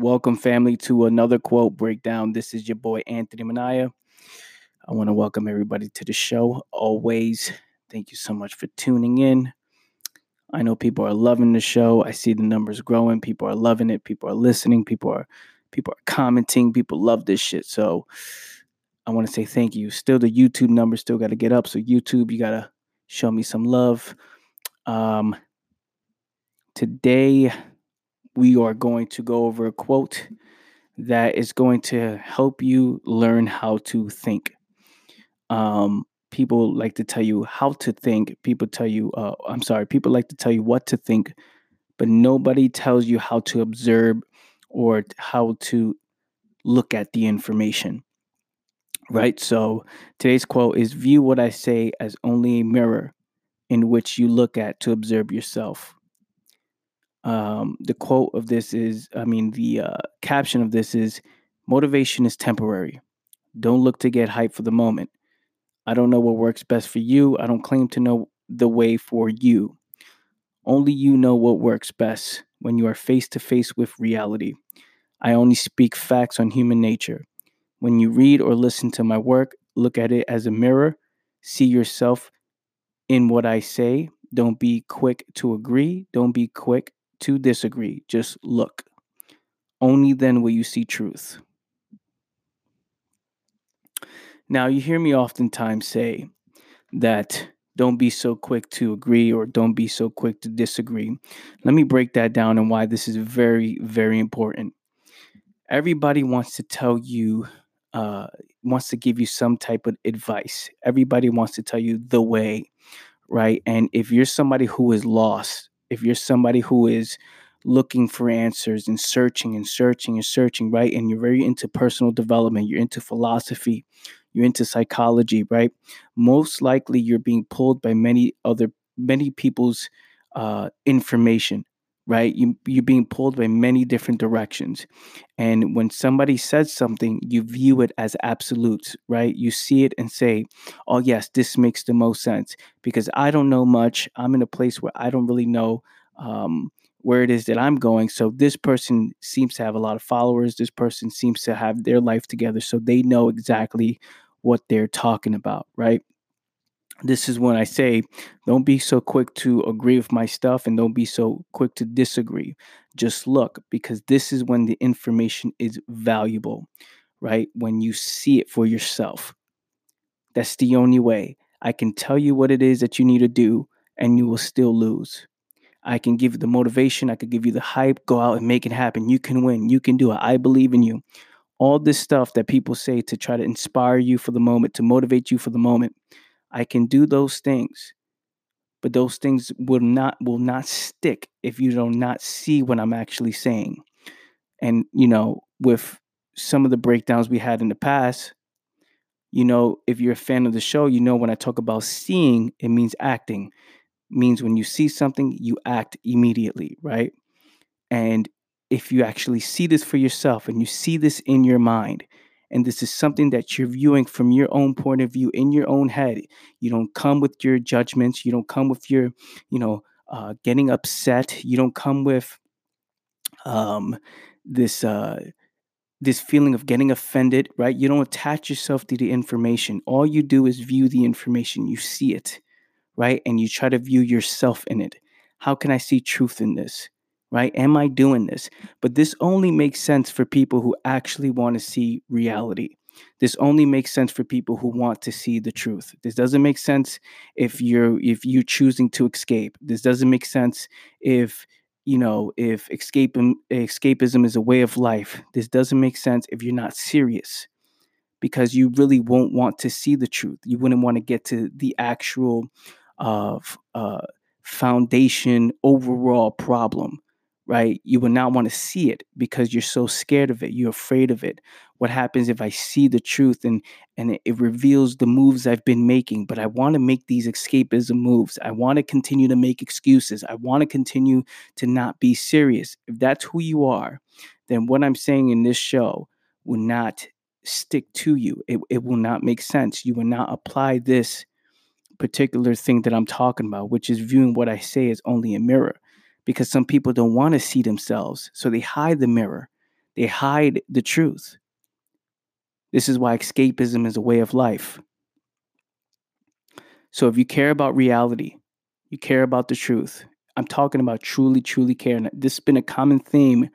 Welcome, family, to another quote breakdown. This is your boy Anthony Manaya. I want to welcome everybody to the show. Always, thank you so much for tuning in. I know people are loving the show. I see the numbers growing. People are loving it. People are listening. People are people are commenting. People love this shit. So I want to say thank you. Still, the YouTube numbers still got to get up. So YouTube, you gotta show me some love. Um, today we are going to go over a quote that is going to help you learn how to think. Um, people like to tell you how to think. People tell you, uh, I'm sorry, people like to tell you what to think, but nobody tells you how to observe or how to look at the information. Right? So today's quote is View what I say as only a mirror in which you look at to observe yourself. Um, the quote of this is, I mean, the uh, caption of this is motivation is temporary. Don't look to get hype for the moment. I don't know what works best for you. I don't claim to know the way for you. Only you know what works best when you are face to face with reality. I only speak facts on human nature. When you read or listen to my work, look at it as a mirror. See yourself in what I say. Don't be quick to agree. Don't be quick to disagree. Just look. Only then will you see truth. Now, you hear me oftentimes say that don't be so quick to agree or don't be so quick to disagree. Let me break that down and why this is very, very important. Everybody wants to tell you, uh, wants to give you some type of advice. Everybody wants to tell you the way, right? And if you're somebody who is lost, if you're somebody who is looking for answers and searching and searching and searching, right? And you're very into personal development, you're into philosophy, you're into psychology, right? Most likely you're being pulled by many other many people's uh, information, right? You you're being pulled by many different directions. And when somebody says something, you view it as absolutes, right? You see it and say, "Oh yes, this makes the most sense because I don't know much. I'm in a place where I don't really know um, where it is that I'm going. So this person seems to have a lot of followers. This person seems to have their life together, so they know exactly what they're talking about, right? This is when I say, don't be so quick to agree with my stuff and don't be so quick to disagree. Just look, because this is when the information is valuable, right? When you see it for yourself. That's the only way. I can tell you what it is that you need to do, and you will still lose. I can give you the motivation, I could give you the hype, go out and make it happen. You can win, you can do it. I believe in you all this stuff that people say to try to inspire you for the moment, to motivate you for the moment. I can do those things, but those things will not will not stick if you do not see what I'm actually saying. And you know, with some of the breakdowns we had in the past, you know, if you're a fan of the show, you know when I talk about seeing, it means acting. It means when you see something, you act immediately, right? And if you actually see this for yourself and you see this in your mind, and this is something that you're viewing from your own point of view in your own head, you don't come with your judgments, you don't come with your, you know, uh, getting upset, you don't come with um, this. Uh, this feeling of getting offended, right? You don't attach yourself to the information. All you do is view the information. You see it, right? And you try to view yourself in it. How can I see truth in this? Right? Am I doing this? But this only makes sense for people who actually want to see reality. This only makes sense for people who want to see the truth. This doesn't make sense if you're if you're choosing to escape. This doesn't make sense if you know if escapism escapism is a way of life. This doesn't make sense if you're not serious because you really won't want to see the truth. You wouldn't want to get to the actual uh, uh, foundation overall problem right? You will not want to see it because you're so scared of it. You're afraid of it. What happens if I see the truth and and it, reveals the moves I've been making, but I want to make these escapism moves. I want to continue to make excuses. I want to continue to not be serious. If that's who you are, then what I'm saying in this show will not stick to you. It, it will not make sense. You will not apply this particular thing that I'm talking about, which is viewing what I say as only a mirror because some people don't want to see themselves. So they hide the mirror. They hide the truth. This is why escapism is a way of life. So if you care about reality, you care about the truth. I'm talking about truly, truly caring. This has been a common theme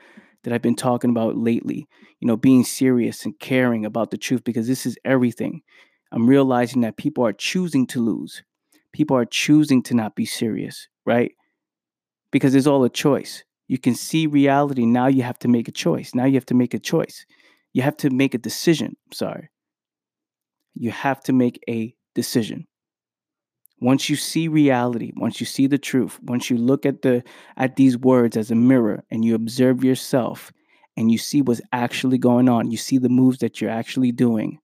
that I've been talking about lately. You know, being serious and caring about the truth because this is everything. I'm realizing that people are choosing to lose. People are choosing to not be serious, right? Because it's all a choice. You can see reality. Now you have to make a choice. Now you have to make a choice. You have to make a decision. sorry. You have to make a decision. Once you see reality, once you see the truth, once you look at the at these words as a mirror and you observe yourself and you see what's actually going on, you see the moves that you're actually doing.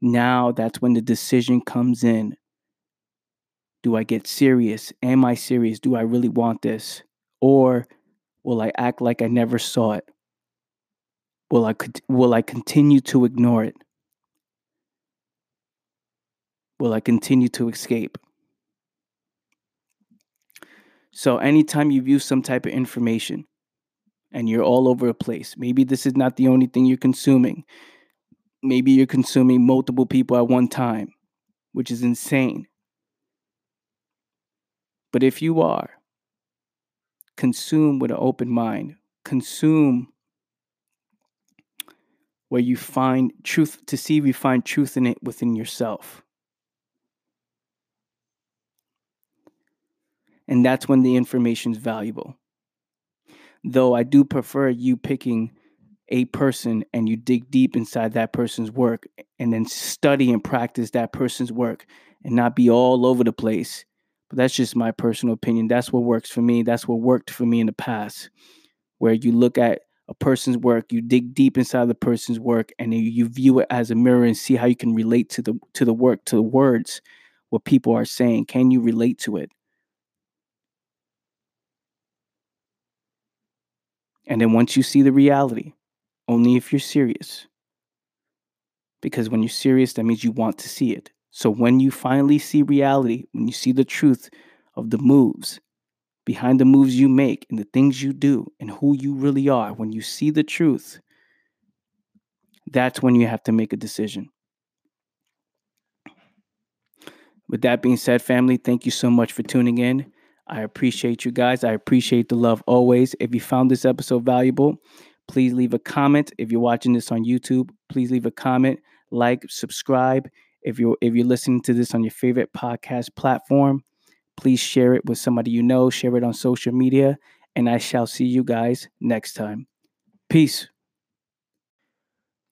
Now that's when the decision comes in. Do I get serious? Am I serious? Do I really want this? Or will I act like I never saw it? Will I will I continue to ignore it? will I continue to escape? So, anytime you view some type of information and you're all over a place, maybe this is not the only thing you're consuming. Maybe you're consuming multiple people at one time, which is insane. But if you are, consume with an open mind, consume where you find truth, to see if you find truth in it within yourself. And that's when the information is valuable. Though I do prefer you picking a person and you dig deep inside that person's work and then study and practice that person's work and not be all over the place. But that's just my personal opinion. That's what works for me. That's what worked for me in the past, where you look at a person's work, you dig deep inside the person's work, and you view it as a mirror and see how you can relate to the to the work, to the words, what people are saying. Can you relate to it? And then once you see the reality, only if you're serious. Because when you're serious, that means you want to see it. So when you finally see reality, when you see the truth of the moves behind the moves you make and the things you do and who you really are, when you see the truth, that's when you have to make a decision. With that being said, family, thank you so much for tuning in. I appreciate you guys. I appreciate the love always. If you found this episode valuable, please leave a comment. If you're watching this on YouTube, please leave a comment, like, subscribe. If you're if you're listening to this on your favorite podcast platform, please share it with somebody you know, share it on social media, and I shall see you guys next time. Peace.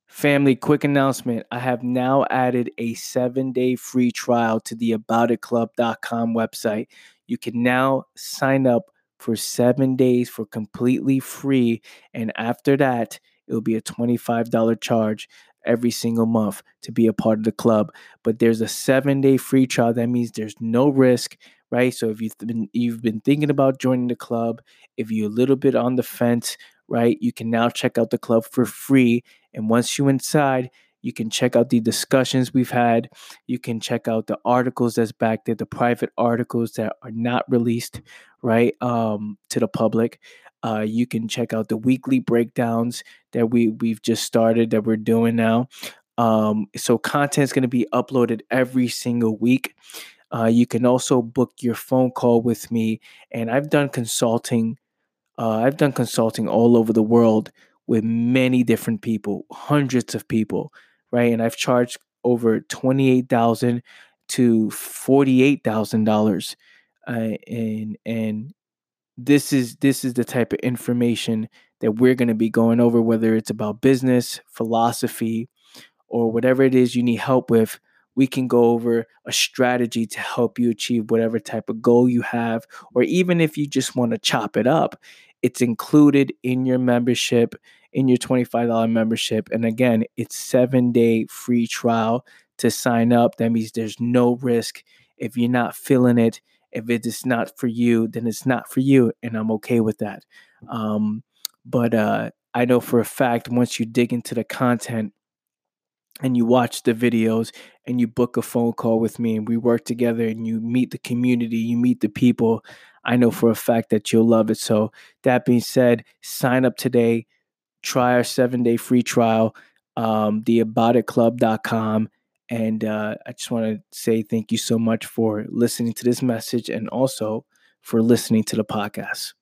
Family, quick announcement. I have now added a seven day free trial to the aboutitclub.com website. You can now sign up for seven days for completely free. And after that, it'll be a $25 charge every single month to be a part of the club. But there's a seven day free trial. That means there's no risk, right? So if you've been you've been thinking about joining the club, if you're a little bit on the fence, right, you can now check out the club for free. And once you're inside, you can check out the discussions we've had. You can check out the articles that's back there, the private articles that are not released, right, um, to the public. Uh, you can check out the weekly breakdowns that we we've just started that we're doing now. Um, so content is going to be uploaded every single week. Uh, you can also book your phone call with me, and I've done consulting. Uh, I've done consulting all over the world with many different people, hundreds of people right? And I've charged over twenty-eight thousand to forty-eight thousand uh, dollars, and and this is this is the type of information that we're going to be going over, whether it's about business, philosophy, or whatever it is you need help with. We can go over a strategy to help you achieve whatever type of goal you have, or even if you just want to chop it up, it's included in your membership in your $25 membership. And again, it's seven day free trial to sign up. That means there's no risk. If you're not feeling it, if it is not for you, then it's not for you. And I'm okay with that. Um, but uh, I know for a fact once you dig into the content, and you watch the videos and you book a phone call with me and we work together and you meet the community, you meet the people, I know for a fact that you'll love it. So, that being said, sign up today try our seven day free trial, um. And uh, I just want to say thank you so much for listening to this message and also for listening to the podcast.